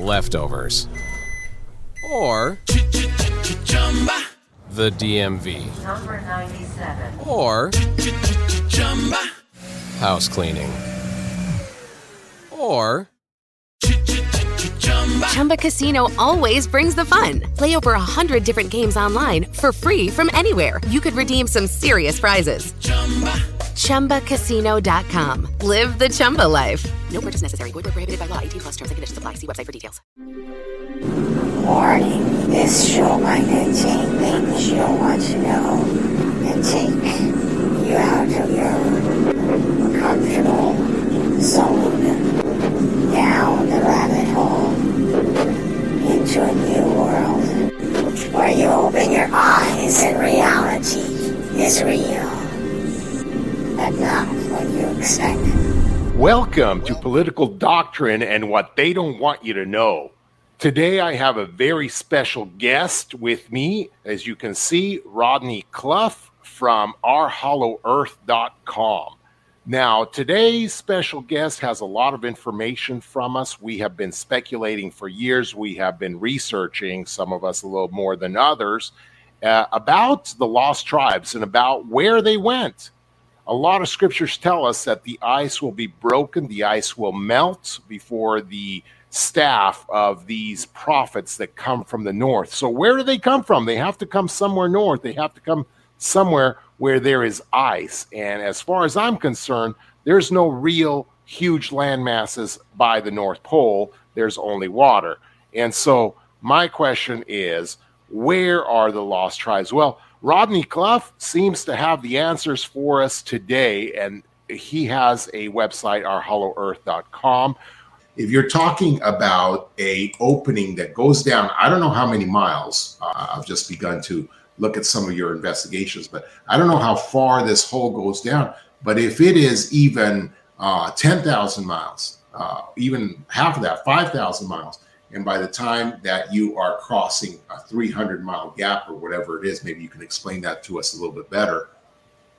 Leftovers. Or the DMV. Number 97. Or house cleaning. Or Chumba Casino always brings the fun. Play over a hundred different games online for free from anywhere. You could redeem some serious prizes. Chumba. ChumbaCasino.com. Live the Chumba life. No purchase necessary. Void where prohibited by law. 18 plus terms and conditions apply. See website for details. Warning, this show might contain things you don't want to know and take you out of your comfortable zone. Down the rabbit hole into a new world where you open your eyes and reality is real. But not what you expect. Welcome to Political Doctrine and What They Don't Want You to Know. Today, I have a very special guest with me. As you can see, Rodney Cluff from ourhollowearth.com. Now, today's special guest has a lot of information from us. We have been speculating for years. We have been researching, some of us a little more than others, uh, about the lost tribes and about where they went. A lot of scriptures tell us that the ice will be broken, the ice will melt before the staff of these prophets that come from the north. So, where do they come from? They have to come somewhere north. They have to come somewhere where there is ice. And as far as I'm concerned, there's no real huge land masses by the North Pole. There's only water. And so, my question is where are the lost tribes? Well, Rodney Cluff seems to have the answers for us today, and he has a website, ourhollowearth.com. if you're talking about a opening that goes down i don't know how many miles uh, i've just begun to look at some of your investigations but i don't know how far this hole goes down but if it is even uh, 10000 miles uh, even half of that 5000 miles and by the time that you are crossing a 300 mile gap or whatever it is maybe you can explain that to us a little bit better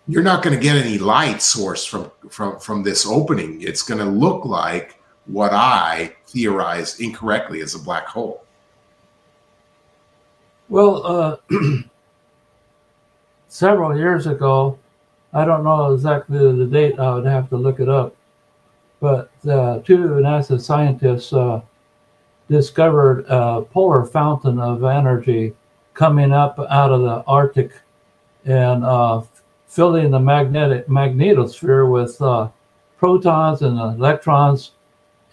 you're not going to get any light source from from from this opening it's going to look like what I theorized incorrectly as a black hole. Well, uh, several years ago, I don't know exactly the date, I would have to look it up, but uh, two NASA scientists uh, discovered a polar fountain of energy coming up out of the Arctic and uh, filling the magnetic magnetosphere with uh, protons and electrons.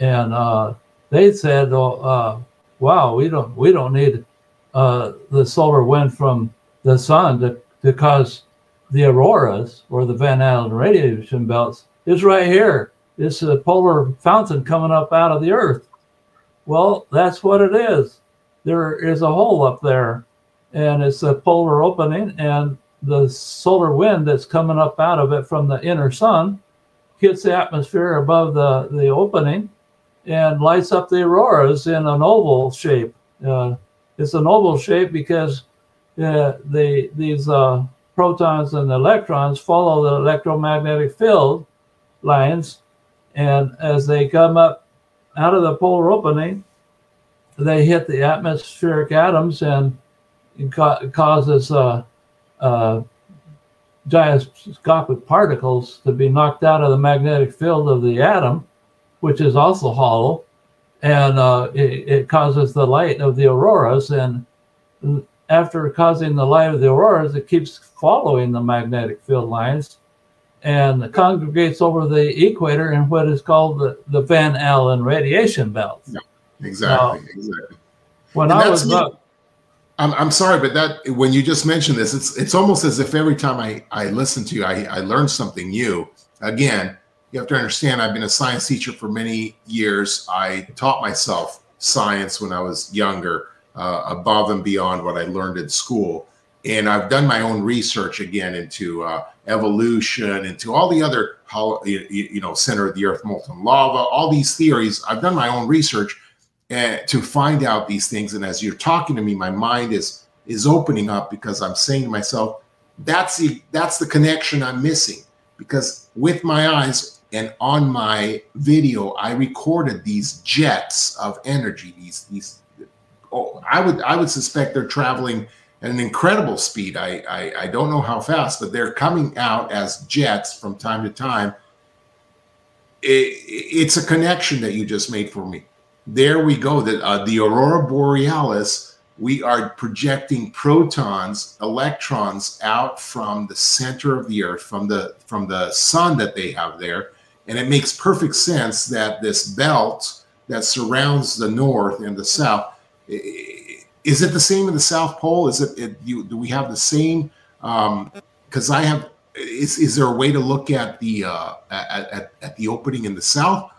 And uh, they said, oh, "Wow, we don't we don't need the solar wind from the sun to, to cause the auroras or the Van Allen radiation belts. is right here. It's a polar fountain coming up out of the Earth." Well, that's what it is. There is a hole up there, and it's a polar opening, and the solar wind that's coming up out of it from the inner sun hits the atmosphere above the, the opening and lights up the auroras in an oval shape. Uh, it's an oval shape because uh, the these uh, protons and electrons follow the electromagnetic field lines, and as they come up out of the polar opening, they hit the atmospheric atoms and it ca- causes uh, uh, gyroscopic particles to be knocked out of the magnetic field of the atom which is also hollow, and uh, it, it, causes the light of the auroras. And after causing the light of the auroras, it keeps following the magnetic field lines and congregates over the equator in what is called the, the Van Allen radiation belt. Yeah, exactly, now, exactly. When and I was up, I'm, I'm sorry, but that when you just mentioned this, it's it's almost as if every time I, I listen to you, I, I learn something new. Again, you have to understand I've been a science teacher for many years. I taught myself science when I was younger, uh, above and beyond what I learned in school. And I've done my own research again into uh, evolution, into all the other, you, know, center of the earth, molten lava, all these theories. I've done my own research uh, to find out these things. And as you're talking to me, my mind is is opening up because I'm saying to myself, that's the that's the connection I'm missing. Because with my eyes and on my video, I recorded these jets of energy. These these oh, I would I would suspect they're traveling at an incredible speed. I, I I don't know how fast, but they're coming out as jets from time to time. It, it's a connection that you just made for me. There we go. That uh, the aurora borealis we are projecting protons, electrons out from the center of the earth, from the from the sun that they have there. And it makes perfect sense that this belt that surrounds the north and the south is it the same in the South Pole? Is it, it you, do we have the same? Because um, I have. Is, is there a way to look at the uh, at, at, at the opening in the South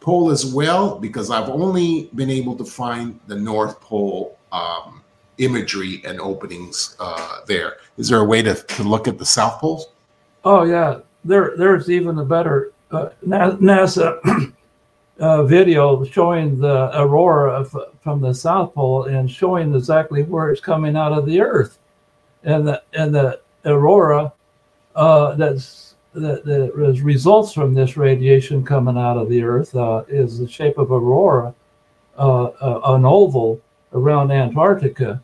Pole as well? Because I've only been able to find the North Pole um, imagery and openings uh, there. Is there a way to, to look at the South Poles? Oh yeah, there there's even a better uh, NASA uh, video showing the aurora of, from the South Pole and showing exactly where it's coming out of the Earth, and the and the aurora uh, that's that, that results from this radiation coming out of the Earth uh, is the shape of aurora, uh, uh, an oval around Antarctica.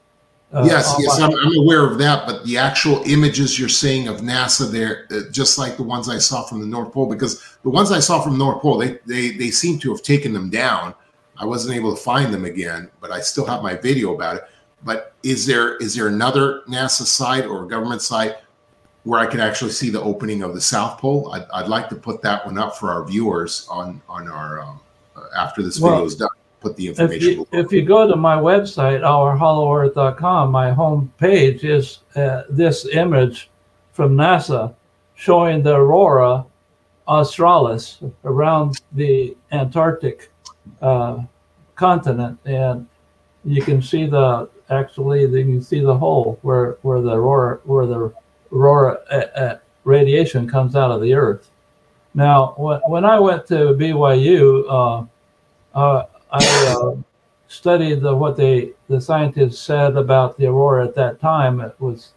Uh, yes, yes, I'm, I'm, aware of that. But the actual images you're seeing of NASA there, uh, just like the ones I saw from the North Pole, because the ones I saw from North Pole, they, they, they seem to have taken them down. I wasn't able to find them again, but I still have my video about it. But is there is there another NASA site or government site where I can actually see the opening of the South Pole? I'd, I'd like to put that one up for our viewers on on our um, uh, after this well, video is done put the information. If you, if you go to my website, ourhollowearth.com, my home page is uh, this image from NASA showing the aurora australis around the Antarctic uh, continent, and you can see the actually you can see the hole where where the aurora where the aurora uh, uh radiation comes out of the Earth. Now, when, when I went to BYU, uh, uh, I uh, studied the, what they the scientists said about the aurora at that time. It was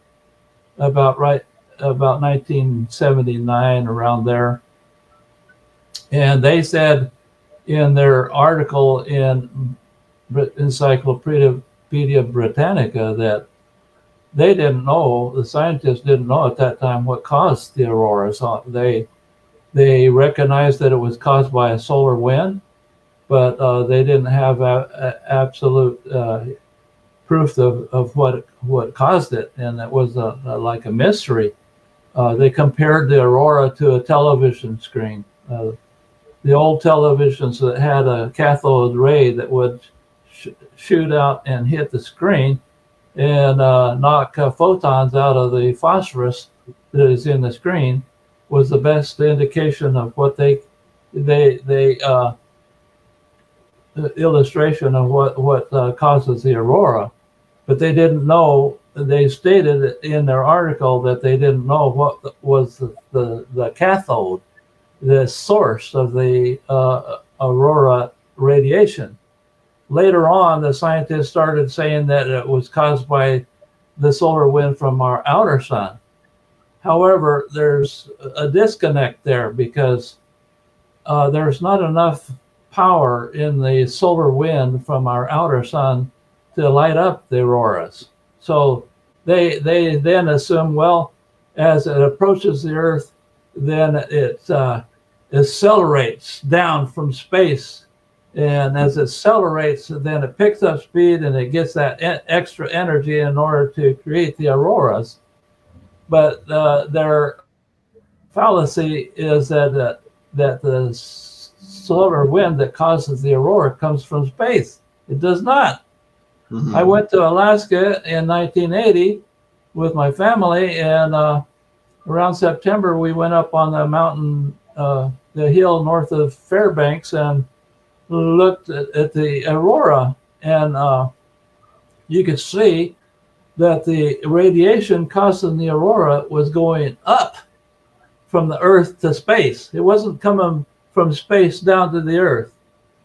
about right about 1979 around there, and they said in their article in Encyclopedia Britannica that they didn't know the scientists didn't know at that time what caused the auroras. They they recognized that it was caused by a solar wind but uh, they didn't have a, a absolute uh, proof of, of what what caused it, and it was a, a, like a mystery. Uh, they compared the aurora to a television screen. Uh, the old televisions that had a cathode ray that would sh- shoot out and hit the screen and uh, knock uh, photons out of the phosphorus that is in the screen was the best indication of what they they they illustration of what what uh, causes the aurora, but they didn't know. They stated in their article that they didn't know what was the the, the cathode, the source of the uh, aurora radiation. Later on, the scientists started saying that it was caused by the solar wind from our outer sun. However, there's a disconnect there because uh, there's not enough power in the solar wind from our outer sun to light up the auroras. So they they then assume, well, as it approaches the Earth, then it uh, accelerates down from space, and as it accelerates, then it picks up speed and it gets that extra energy in order to create the auroras. But uh, their fallacy is that uh, that the solar wind that causes the aurora comes from space. It does not. Mm-hmm. I went to Alaska in 1980 with my family, and uh, around September we went up on the mountain, uh, the hill north of Fairbanks, and looked at, at the aurora, and uh, you could see that the radiation causing the aurora was going up from the Earth to space. It wasn't coming from space down to the Earth.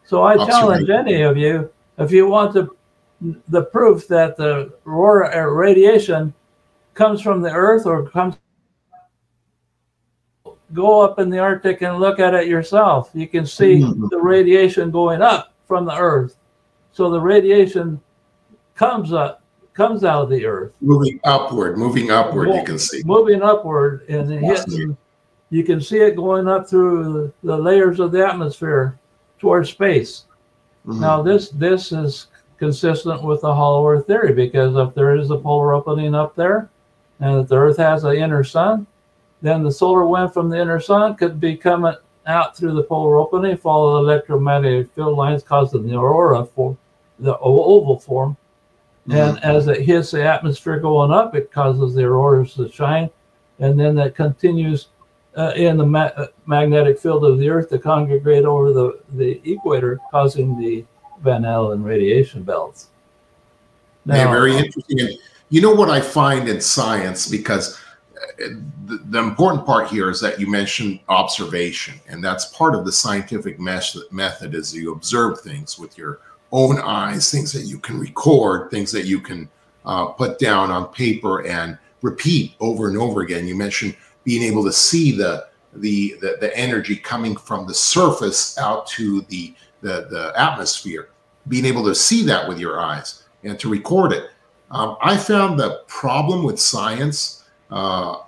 So I challenge any of you, if you want to, the proof that the aurora radiation comes from the Earth or comes go up in the Arctic and look at it yourself. You can see mm-hmm. the radiation going up from the Earth. So the radiation comes up, comes out of the Earth, moving upward, moving upward. you can see moving upward, and it hits. You can see it going up through the layers of the atmosphere towards space. Mm-hmm. Now, this this is consistent with the hollow Earth theory because if there is a polar opening up there, and if the Earth has an inner sun, then the solar wind from the inner sun could be coming out through the polar opening, follow the electromagnetic field lines, causing the aurora for the oval form. Mm-hmm. And as it hits the atmosphere going up, it causes the auroras to shine, and then that continues uh, in the ma- uh, magnetic field of the Earth to congregate over the, the equator, causing the Van Allen radiation belts. Now, yeah, very interesting. And you know what I find in science, because the, the, important part here is that you mentioned observation, and that's part of the scientific method is you observe things with your own eyes, things that you can record, things that you can uh, put down on paper and repeat over and over again. You mentioned being able to see the the the, the energy coming from the surface out to the, the the atmosphere, being able to see that with your eyes and to record it. Um, I found the problem with science uh,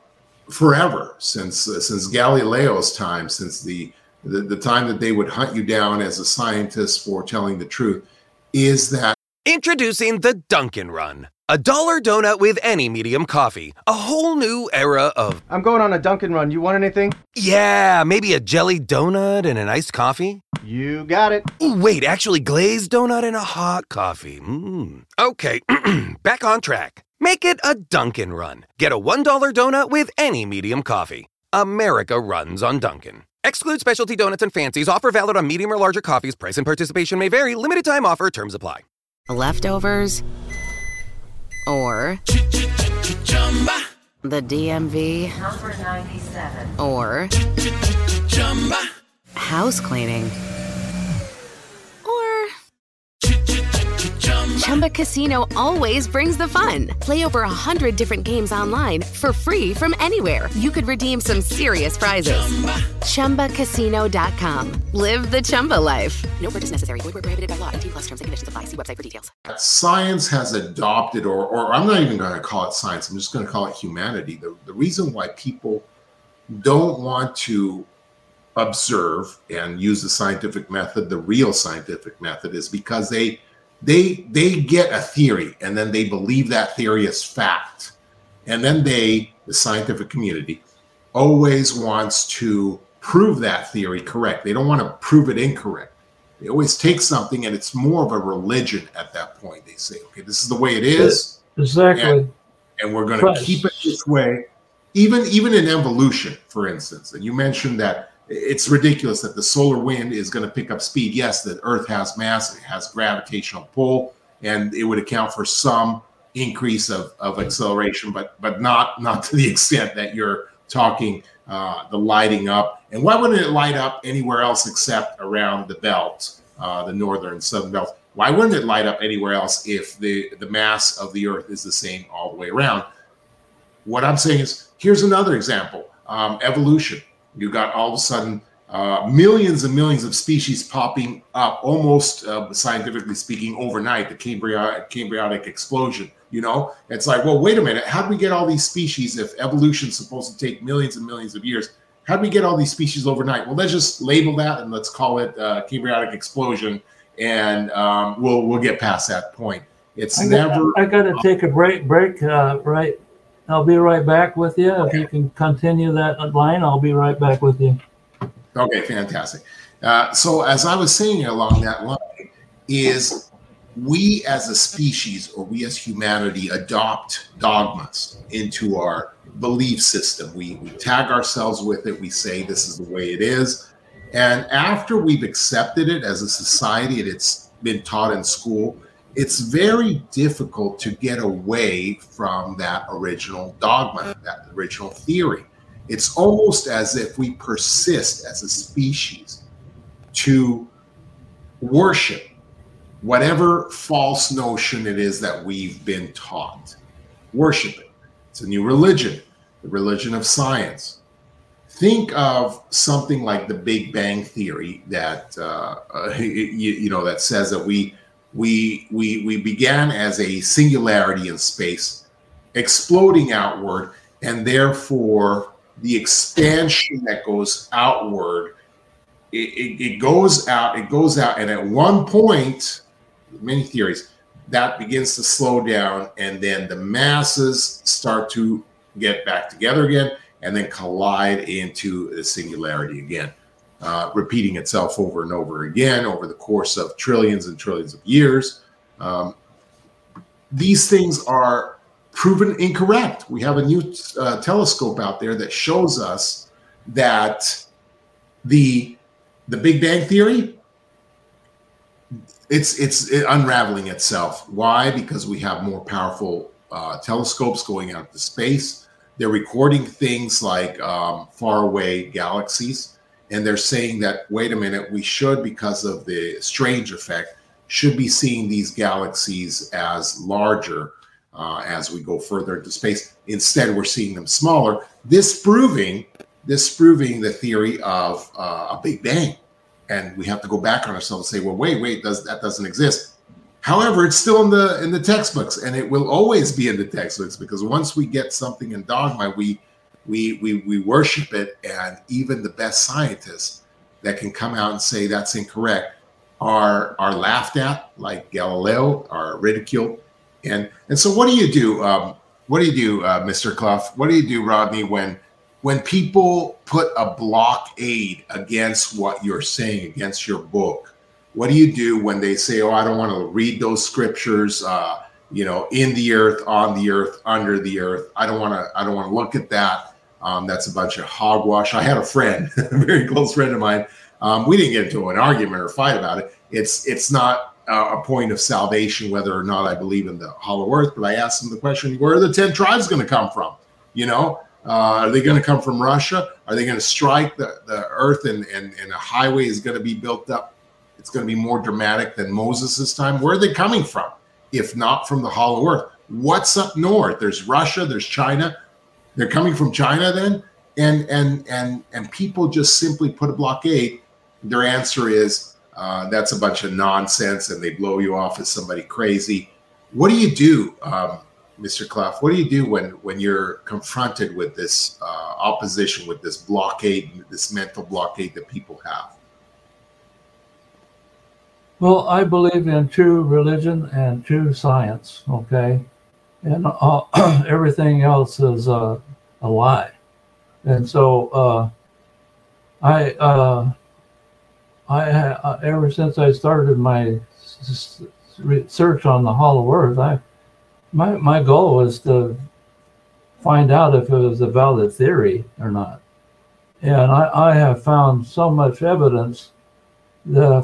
forever since uh, since Galileo's time, since the, the the time that they would hunt you down as a scientist for telling the truth, is that introducing the Dunkin' Run. A dollar donut with any medium coffee. A whole new era of. I'm going on a Dunkin' Run. You want anything? Yeah, maybe a jelly donut and an iced coffee. You got it. Ooh, wait, actually, glazed donut and a hot coffee. Mm. Okay, back on track. Make it a Dunkin' Run. Get a $1 donut with any medium coffee. America runs on Dunkin'. Exclude specialty donuts and fancies. Offer valid on medium or larger coffees. Price and participation may vary. Limited time offer. Terms apply. Leftovers or the DMV number 97 or house cleaning. Chumba Casino always brings the fun. Play over a hundred different games online for free from anywhere. You could redeem some serious prizes. Chumba. ChumbaCasino.com. Live the Chumba life. No purchase necessary. Void where prohibited by law. T plus terms and conditions apply. See website for details. Science has adopted, or, or I'm not even going to call it science. I'm just going to call it humanity. The, the reason why people don't want to observe and use the scientific method, the real scientific method, is because they they they get a theory and then they believe that theory is fact. And then they the scientific community always wants to prove that theory correct. They don't want to prove it incorrect. They always take something and it's more of a religion at that point. They say okay this is the way it is exactly. and, and we're going to keep it this way. Even even in evolution for instance and you mentioned that it's ridiculous that the solar wind is going to pick up speed. Yes, the Earth has mass, it has gravitational pull, and it would account for some increase of, of acceleration, but but not not to the extent that you're talking uh, the lighting up. And why wouldn't it light up anywhere else except around the belt, uh, the northern southern belt? Why wouldn't it light up anywhere else if the the mass of the Earth is the same all the way around? What I'm saying is, here's another example: um, evolution you got all of a sudden uh, millions and millions of species popping up, almost uh, scientifically speaking, overnight. The Cambriot, Cambriotic explosion. You know, it's like, well, wait a minute. How do we get all these species if evolution's supposed to take millions and millions of years? How do we get all these species overnight? Well, let's just label that and let's call it uh, Cambriotic explosion, and um, we'll we'll get past that point. It's I never. I got to take a break. Break uh, right I'll be right back with you. If you can continue that line, I'll be right back with you. Okay, fantastic. Uh, so, as I was saying along that line, is we as a species or we as humanity adopt dogmas into our belief system. We, we tag ourselves with it. We say this is the way it is. And after we've accepted it as a society and it's been taught in school, it's very difficult to get away from that original dogma, that original theory. It's almost as if we persist as a species to worship whatever false notion it is that we've been taught. Worship it. It's a new religion, the religion of science. Think of something like the Big Bang Theory that uh, you, you know that says that we we we we began as a singularity in space, exploding outward, and therefore the expansion that goes outward it, it, it, goes out it goes out and at one point many theories that begins to slow down and then the masses start to get back together again and then collide into the singularity again uh, repeating itself over and over again over the course of trillions and trillions of years um, these things are proven incorrect. We have a new uh, telescope out there that shows us that the the Big Bang theory it's it's unraveling itself. Why? Because we have more powerful uh, telescopes going out to space. They're recording things like um, far away galaxies, and they're saying that wait a minute, we should because of the strange effect should be seeing these galaxies as larger uh, as we go further into space. Instead, we're seeing them smaller. This proving this proving the theory of uh, a Big Bang, and we have to go back on ourselves and say, well, wait, wait, does that doesn't exist? However, it's still in the in the textbooks, and it will always be in the textbooks because once we get something in dogma, we we we we worship it, and even the best scientists that can come out and say that's incorrect are are laughed at, like Galileo, are ridiculed and and so, what do you do? Um, what do you do, uh, Mr. Cluff? What do you do, Rodney, when when people put a blockade against what you're saying, against your book? What do you do when they say, "Oh, I don't want to read those scriptures"? Uh, you know, in the earth, on the earth, under the earth. I don't want to. I don't want to look at that. Um, that's a bunch of hogwash. I had a friend, a very close friend of mine. Um, we didn't get into an argument or fight about it. It's it's not uh, a point of salvation, whether or not I believe in the hollow earth. But I asked him the question: Where are the ten tribes going to come from? You know, uh, are they going to come from Russia? Are they going to strike the, the earth and, and, and a highway is going to be built up? It's going to be more dramatic than Moses' time. Where are they coming from? If not from the hollow earth, what's up north? There's Russia, there's China. They're coming from China then, and and and and people just simply put a blockade. Their answer is uh, that's a bunch of nonsense, and they blow you off as somebody crazy. What do you do, um, Mr. Cluff? What do you do when when you're confronted with this uh, opposition, with this blockade, this mental blockade that people have? Well, I believe in true religion and true science. Okay, and uh, everything else is a lie. And so uh, I uh, I uh, ever since I started my research on the Hollow Earth, I my my goal was to find out if it was a valid theory or not. And I, I have found so much evidence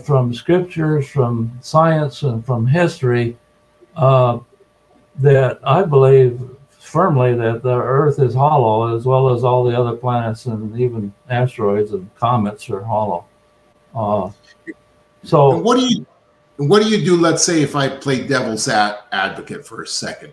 from scriptures, from science, and from history uh, that I believe firmly that the Earth is hollow, as well as all the other planets and even asteroids and comets are hollow. Uh, so and what do you what do you do? Let's say if I play devil's ad- advocate for a second,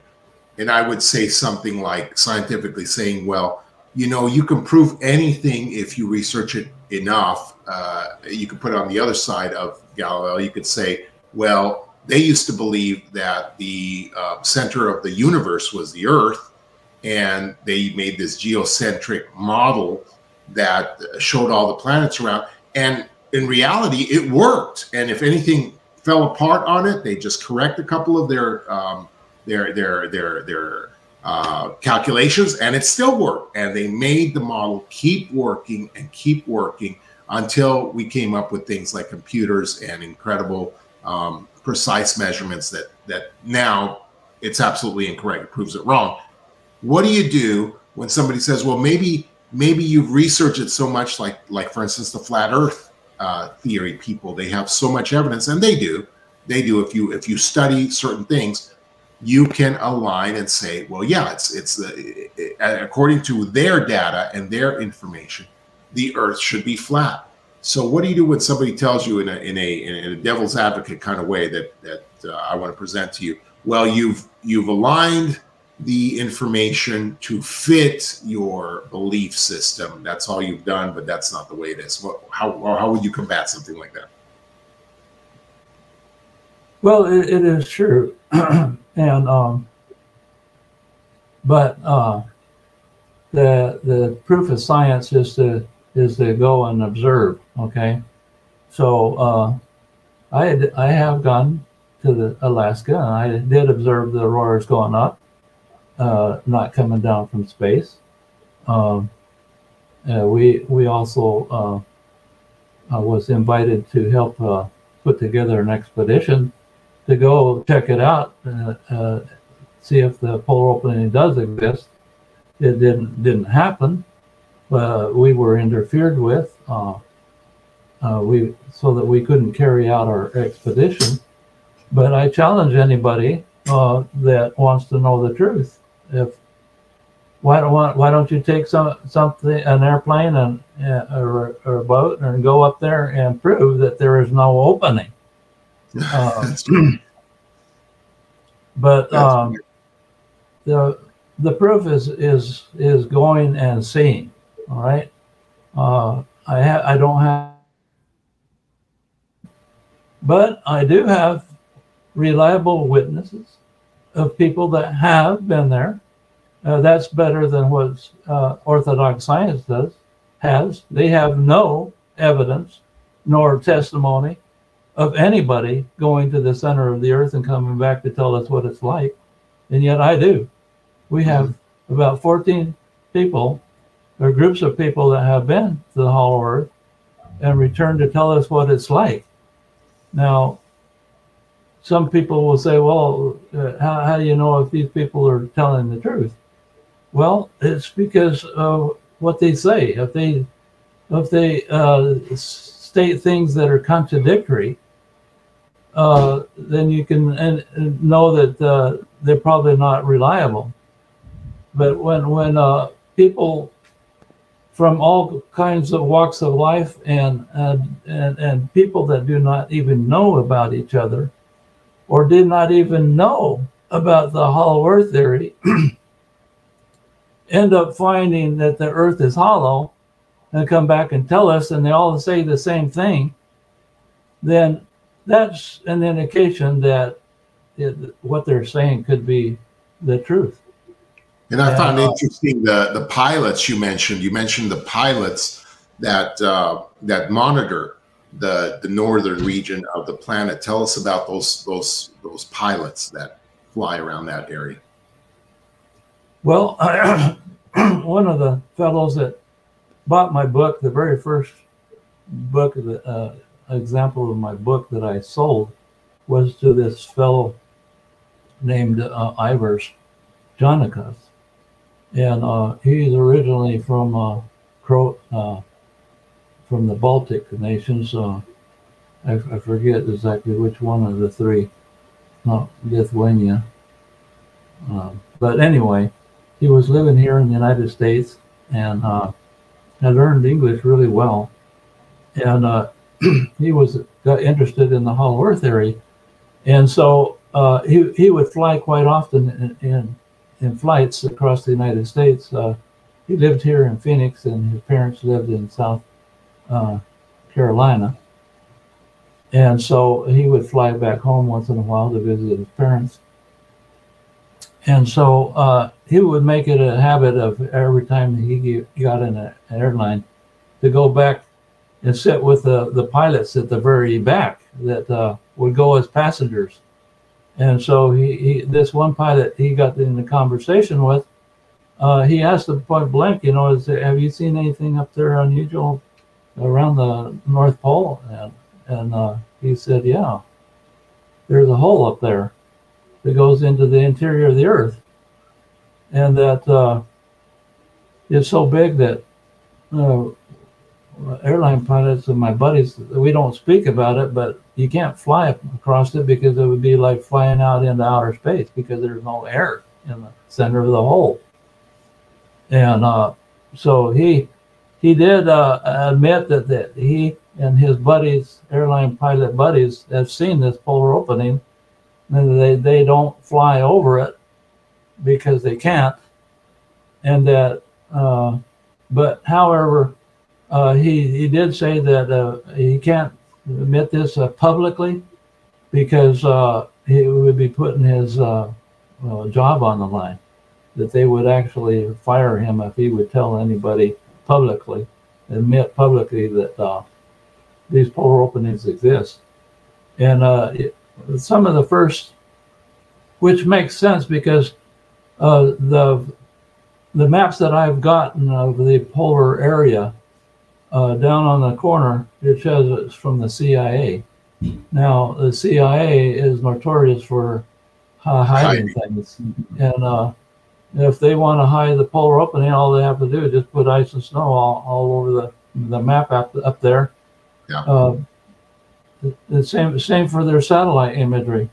and I would say something like scientifically saying, well, you know, you can prove anything if you research it enough. Uh, you could put it on the other side of Galileo. You could say, well, they used to believe that the uh, center of the universe was the Earth, and they made this geocentric model that showed all the planets around. And in reality, it worked. And if anything fell apart on it, they just correct a couple of their um, their their their their uh, calculations, and it still worked. And they made the model keep working and keep working until we came up with things like computers and incredible um, precise measurements that that now it's absolutely incorrect. It proves it wrong. What do you do when somebody says, "Well, maybe maybe you've researched it so much, like like for instance the flat Earth uh, theory people. They have so much evidence, and they do. They do. If you if you study certain things, you can align and say, well, yeah, it's it's it, according to their data and their information, the Earth should be flat. So, what do you do when somebody tells you in a in a, in a devil's advocate kind of way that that uh, I want to present to you? Well, you've you've aligned the information to fit your belief system. That's all you've done, but that's not the way it is. What, how how would you combat something like that? Well, it, it is true, and um, but uh, the the proof of science is to is to go and observe. Okay, so uh, I had, I have gone to the Alaska and I did observe the auroras going up, uh, not coming down from space. Um, uh, we we also uh, was invited to help uh, put together an expedition to go check it out, uh, see if the polar opening does exist. It didn't didn't happen. We were interfered with. we so that we couldn't carry out our expedition. But I challenge anybody uh, that wants to know the truth. If why don't why don't you take some something an airplane and uh, or, or, a boat and go up there and prove that there is no opening? Uh, but um, the the proof is is is going and seeing. All right. Uh, I ha- I don't have, but I do have reliable witnesses of people that have been there. Uh, that's better than what uh, Orthodox science does has. They have no evidence nor testimony of anybody going to the center of the earth and coming back to tell us what it's like. And yet I do. We have mm-hmm. about 14 people or groups of people that have been to the hollow earth and returned to tell us what it's like. Now, some people will say, well, uh, how, how do you know if these people are telling the truth? Well, it's because of what they say. If they if they uh, state things that are contradictory, uh, then you can and, and know that uh, they're probably not reliable. But when when uh, people from all kinds of walks of life and, and and and people that do not even know about each other or did not even know about the hollow earth theory end up finding that the earth is hollow and come back and tell us and they all say the same thing then that's an indication that it, what they're saying could be the truth and i found uh, interesting the the pilots you mentioned you mentioned the pilots that uh, that monitor the the northern region of the planet. Tell us about those those those pilots that fly around that area. Well, one of the fellows that bought my book, the very first book, the uh, example of my book that I sold, was to this fellow named uh, Ivers Jonikov, and uh, he's originally from uh, Cro- uh, from the Baltic nations. Uh, I, I, forget exactly which one of the three, not Lithuania. Uh, but anyway, he was living here in the United States and uh, had learned English really well. And uh, he was got interested in the Hollow Earth theory. And so he, he would fly quite often in, in, flights across the United States. Uh, he lived here in Phoenix and his parents lived in South uh, Carolina. And so he would fly back home once in a while to visit his parents. And so uh, he would make it a habit of every time he got in an airline to go back and sit with the, the pilots at the very back that uh, would go as passengers. And so he, he, this one pilot he got in the conversation with, uh, he asked him point blank, you know, is, have you seen anything up there unusual around the North Pole, and and uh, he said, yeah, there's a hole up there that goes into the interior of the Earth, and that uh, it's so big that uh, airline pilots and my buddies, we don't speak about it, but you can't fly across it because it would be like flying out into outer space because there's no air in the center of the hole. And uh, so he he did uh, admit that, that he and his buddies, airline pilot buddies, have seen this polar opening, and they, they don't fly over it because they can't. And that, uh, but however, uh, he, he did say that uh, he can't admit this uh, publicly because uh, he would be putting his uh, job on the line, that they would actually fire him if he would tell anybody publicly, admit publicly that these polar openings exist. And it, some of the first, which makes sense because uh, the the maps that I've gotten of the polar area uh, down on the corner, it says it's from the CIA. Now the CIA is notorious for uh, hiding things, and uh, if they want to hide the polar opening, all they have to do is just put ice and snow all, all over the the map up, up there. Yeah. Uh, the same same for their satellite imagery.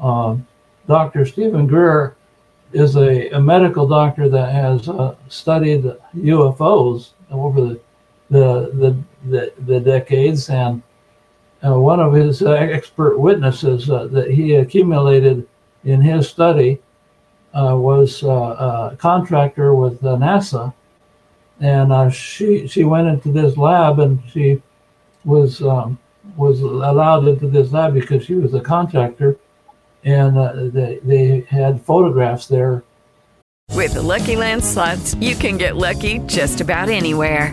Uh, Dr. Stephen Greer is a, a, medical doctor that has uh, studied UFOs over the the the, the, the decades, and uh, one of his uh, expert witnesses uh, that he accumulated in his study uh, was a contractor with NASA, and she she went into this lab and she was um, was allowed into this lab because she was a contractor, and uh, they they had photographs there. With the Lucky Land slots, you can get lucky just about anywhere.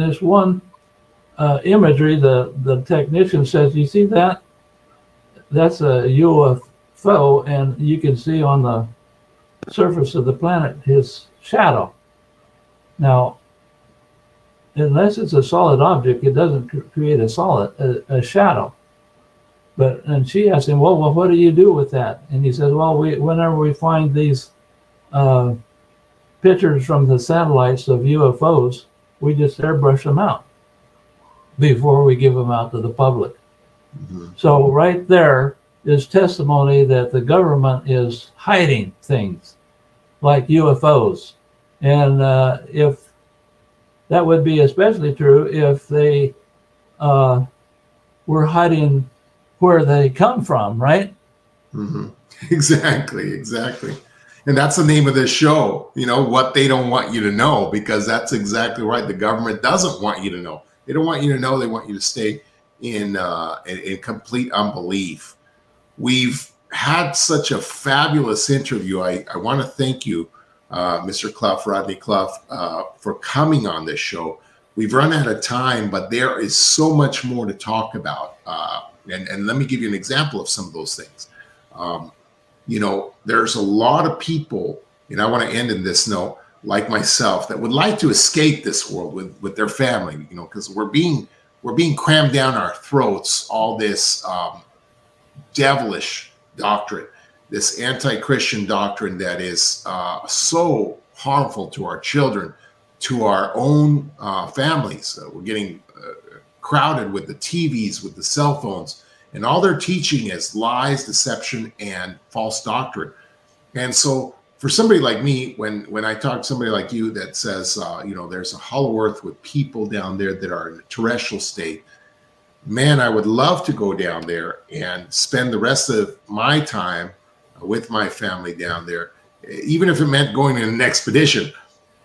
there's one uh, imagery. The the technician says, "You see that? That's a UFO, and you can see on the surface of the planet his shadow." Now, unless it's a solid object, it doesn't create a solid a, a, shadow. But and she asked him, well, well, what do you do with that? And he says, well, we whenever we find these uh, pictures from the satellites of UFOs, we just airbrush them out before we give them out to the public. Mm-hmm. So right there is testimony that the government is hiding things like UFOs, and uh, if that would be especially true if they uh, were hiding where they come from, right? Mm-hmm. Exactly, exactly. And that's the name of this show, you know, what they don't want you to know, because that's exactly right. The government doesn't want you to know. They don't want you to know. They want you to stay in, uh, in, in complete unbelief. We've had such a fabulous interview. I, I want to thank you uh, Mr. Cluff, Rodney Cluff, uh, for coming on this show. We've run out of time, but there is so much more to talk about. Uh, and, and let me give you an example of some of those things. Um, you know, there's a lot of people, and I want to end in this note, like myself, that would like to escape this world with, with their family, you know, because we're being we're being crammed down our throats, all this um, devilish doctrine this anti-Christian doctrine that is uh, so harmful to our children, to our own uh, families. Uh, we're getting uh, crowded with the TVs, with the cell phones, and all they're teaching is lies, deception, and false doctrine. And so, for somebody like me, when when I talk to somebody like you that says, uh, you know, there's a hollow earth with people down there that are in a terrestrial state, man, I would love to go down there and spend the rest of my time with my family down there, even if it meant going in an expedition.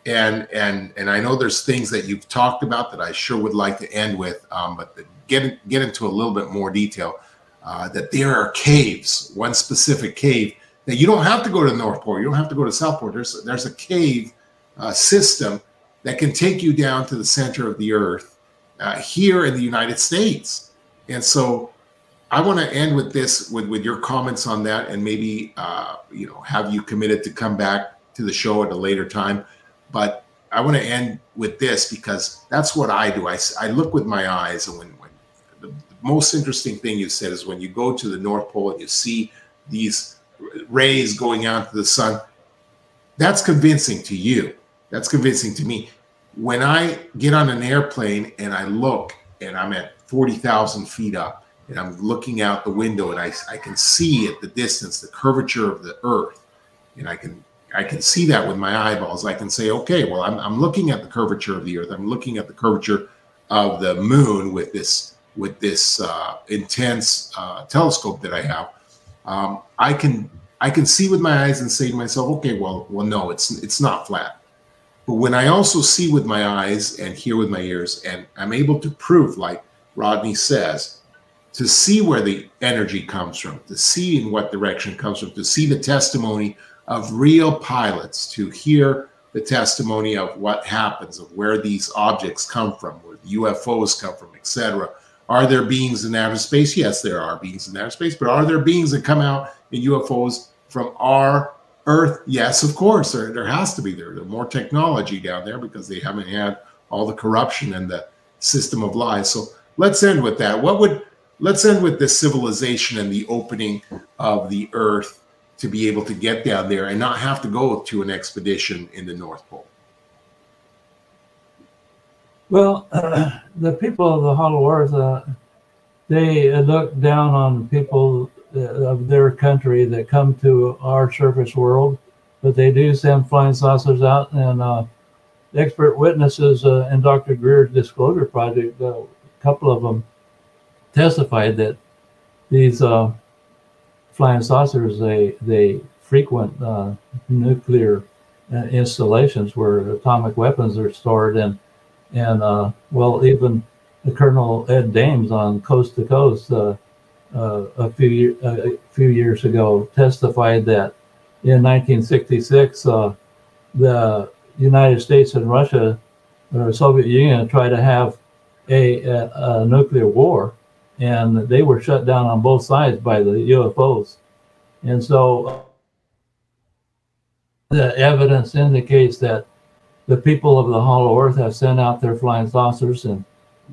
And and and I know there's things that you've talked about that I sure would like to end with, um, but get get into a little bit more detail. Uh, that there are caves, one specific cave that you don't have to go to North Pole, you don't have to go to South Pole. There's there's a cave uh, system that can take you down to the center of the earth uh, here in the United States. And so I want to end with this, with, with your comments on that, and maybe uh, you know have you committed to come back to the show at a later time. But I want to end with this because that's what I do. I, I look with my eyes, and when, the, the most interesting thing you said is when you go to the North Pole and you see these rays going out to the sun. That's convincing to you. That's convincing to me. When I get on an airplane and I look and I'm at 40,000 feet up and I'm looking out the window and I, I can see at the distance the curvature of the earth and I can I can see that with my eyeballs. I can say, okay, well, I'm, I'm looking at the curvature of the earth. I'm looking at the curvature of the moon with this with this uh, intense uh, telescope that I have. Um, I can I can see with my eyes and say to myself, okay, well, well, no, it's it's not flat. But when I also see with my eyes and hear with my ears, and I'm able to prove, like Rodney says, to see where the energy comes from, to see in what direction comes from, to see the testimony of real pilots, to hear the testimony of what happens, of where these objects come from, where the UFOs come from, etc. Are there beings in outer space? Yes, there are beings in outer space, but are there beings that come out in UFOs from our Earth? Yes, of course. There, there has to be. There, there's more technology down there because they haven't had all the corruption and the system of lies. So let's end with that. What would let's end with the civilization and the opening of the Earth to be able to get down there and not have to go to an expedition in the North Pole. Well, uh, the people of the Hollow Earth, uh, they look down on people uh, of their country that come to our surface world, but they do send flying saucers out. And uh, expert witnesses uh, in Dr. Greer's Disclosure Project, uh, a couple of them testified that these flying saucers they they frequent nuclear installations where atomic weapons are stored and and uh, well, even the Colonel Ed Dames on Coast to Coast uh, uh, a few a few years ago testified that in 1966 uh, the United States and Russia or Soviet Union tried to have a, a, a nuclear war, and they were shut down on both sides by the UFOs, and so the evidence indicates that the people of the Hollow Earth have sent out their flying saucers, and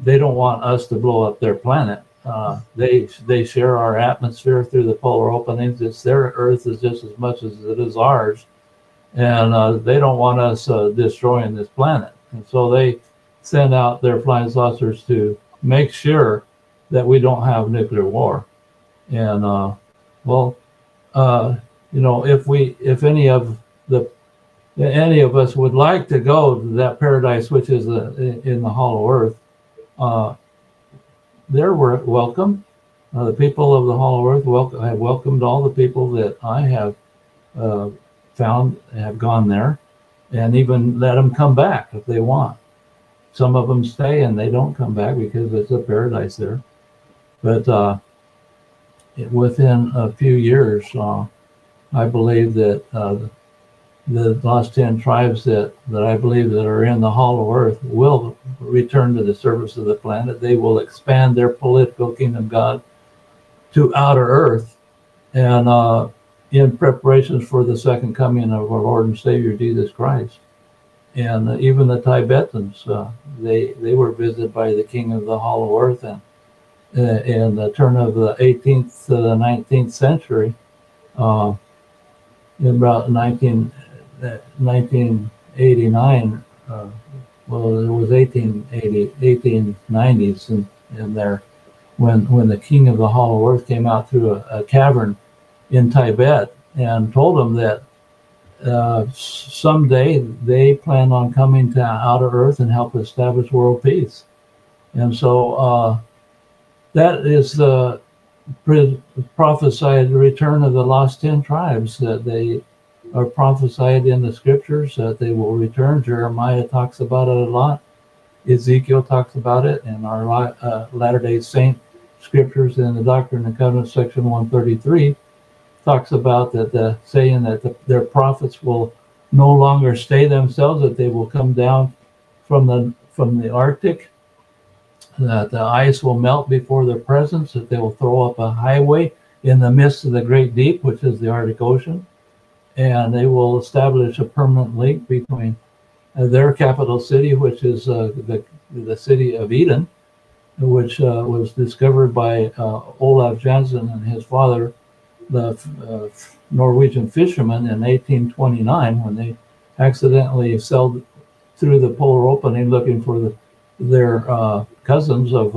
they don't want us to blow up their planet. Uh, they they share our atmosphere through the polar openings. It's their Earth is just as much as it is ours, and uh, they don't want us uh, destroying this planet. And so they send out their flying saucers to make sure that we don't have nuclear war. And uh, well, uh, you know, if we if any of the any of us would like to go to that paradise, which is the, in the hollow earth, uh, they're welcome. Uh, the people of the hollow earth welcome, have welcomed all the people that I have uh, found have gone there, and even let them come back if they want. Some of them stay and they don't come back because it's a paradise there. But uh, within a few years, uh, I believe that uh, the lost 10 tribes that, that I believe that are in the hollow earth will return to the surface of the planet. They will expand their political kingdom God to outer earth and uh, in preparations for the second coming of our Lord and Savior Jesus Christ. And uh, even the Tibetans, uh, they, they were visited by the king of the hollow earth and uh, in the turn of the 18th to the 19th century. Uh, in about 19, 1989, uh, well, it was 1880, 1890s in, in there when, when the king of the hollow earth came out through a, a cavern in Tibet and told him that uh, someday they plan on coming to outer earth and help establish world peace. And so uh, that is the prophesied return of the lost 10 tribes that they are prophesied in the scriptures that they will return. Jeremiah talks about it a lot. Ezekiel talks about it, and our uh, Latter day Saint scriptures in the Doctrine and Covenants, section 133, talks about that the saying that the, their prophets will no longer stay themselves, that they will come down from the from the Arctic that the ice will melt before their presence, that they will throw up a highway in the midst of the great deep, which is the Arctic Ocean, and they will establish a permanent link between uh, their capital city, which is uh, the, the city of Eden, which uh, was discovered by uh, Olaf Jansen and his father, the uh, Norwegian fishermen, in 1829 when they accidentally sailed through the polar opening looking for the, their uh, cousins of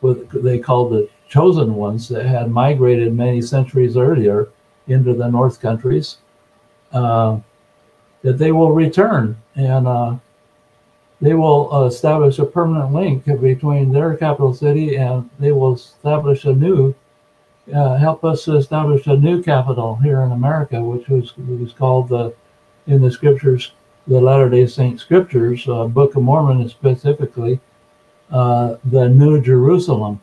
what they called the chosen ones that had migrated many centuries earlier into the North countries. Uh, that they will return and uh, they will establish a permanent link between their capital city and they will establish a new, uh, help us to establish a new capital here in America, which was, was called the, in the scriptures, the Latter day Saint scriptures, uh, Book of Mormon specifically, uh, the New Jerusalem.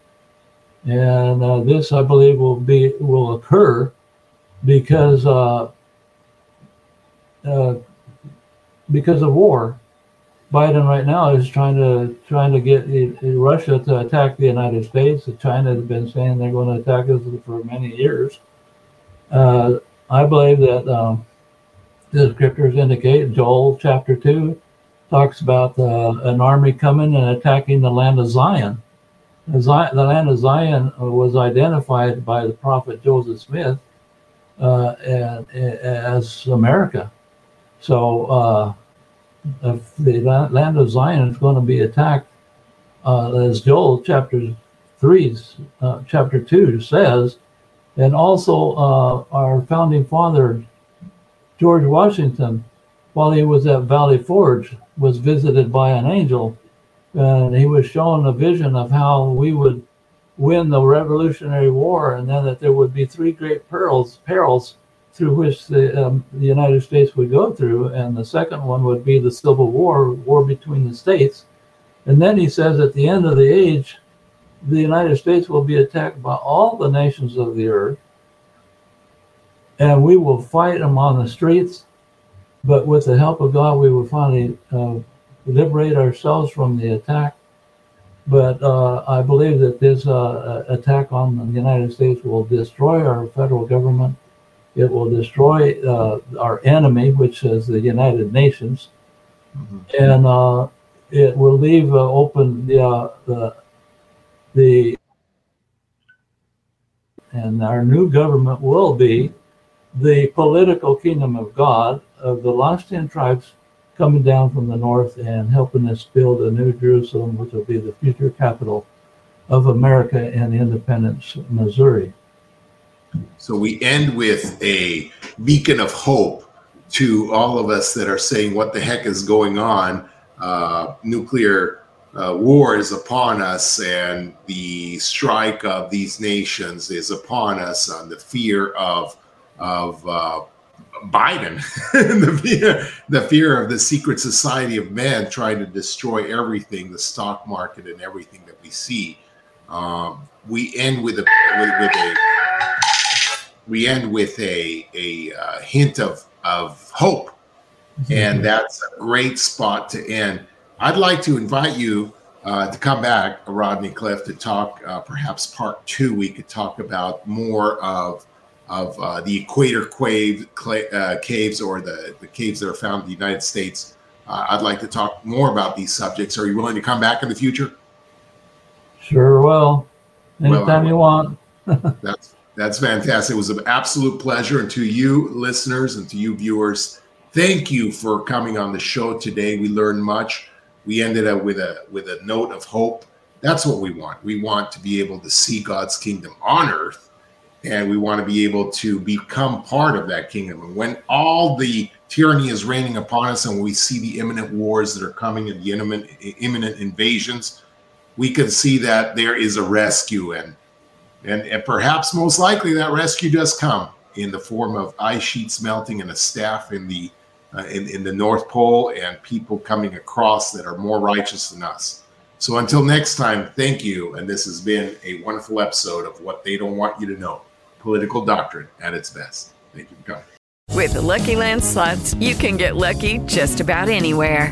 And uh, this, I believe, will be will occur because uh, uh, because of war. Biden right now is trying to trying to get Russia to attack the United States. China has been saying they're going to attack us for many years. Uh, I believe that um, the scriptures indicate Joel chapter two talks about uh, an army coming and attacking the land of Zion. The, land of Zion was identified by the prophet Joseph Smith uh, as America. So uh, the land of Zion is going to be attacked, uh, as Joel chapter three, uh, chapter two says, and also uh, our founding father George Washington, while he was at Valley Forge, was visited by an angel, and he was shown a vision of how we would win the Revolutionary War, and then that there would be three great perils perils through which the, um, the United States would go through, and the second one would be the Civil War, war between the states. And then he says at the end of the age, the United States will be attacked by all the nations of the earth, and we will fight them on the streets. But with the help of God, we will finally uh, liberate ourselves from the attack. But uh, I believe that this uh, attack on the United States will destroy our federal government it will destroy uh, our enemy, which is the United Nations, mm-hmm. and uh, it will leave uh, open the, uh, the the and our new government will be the political kingdom of God of the lost ten tribes coming down from the north and helping us build a new Jerusalem, which will be the future capital of America and independence, Missouri. So we end with a beacon of hope to all of us that are saying, What the heck is going on? Uh, nuclear uh, war is upon us, and the strike of these nations is upon us, and the fear of, of uh, Biden, the, fear, the fear of the secret society of man trying to destroy everything, the stock market, and everything that we see. Um, we end with a with, with a we end with a a uh, hint of of hope, mm-hmm. and that's a great spot to end. I'd like to invite you uh, to come back, Rodney Cluff, to talk. Uh, perhaps part two, we could talk about more of of uh, the Equator cave, uh, caves or the, the caves that are found in the United States. Uh, I'd like to talk more about these subjects. Are you willing to come back in the future? Sure will. Anytime well, you want. that's that's fantastic. It was an absolute pleasure. And to you listeners and to you viewers, thank you for coming on the show today. We learned much. We ended up with a with a note of hope. That's what we want. We want to be able to see God's kingdom on earth, and we want to be able to become part of that kingdom. And when all the tyranny is reigning upon us, and we see the imminent wars that are coming and the imminent imminent invasions, we can see that there is a rescue and and, and perhaps most likely that rescue does come in the form of ice sheets melting and a staff in the uh, in, in the North Pole and people coming across that are more righteous than us. So until next time, thank you. And this has been a wonderful episode of What They Don't Want You to Know Political Doctrine at its best. Thank you for coming. With the Lucky Land slots, you can get lucky just about anywhere.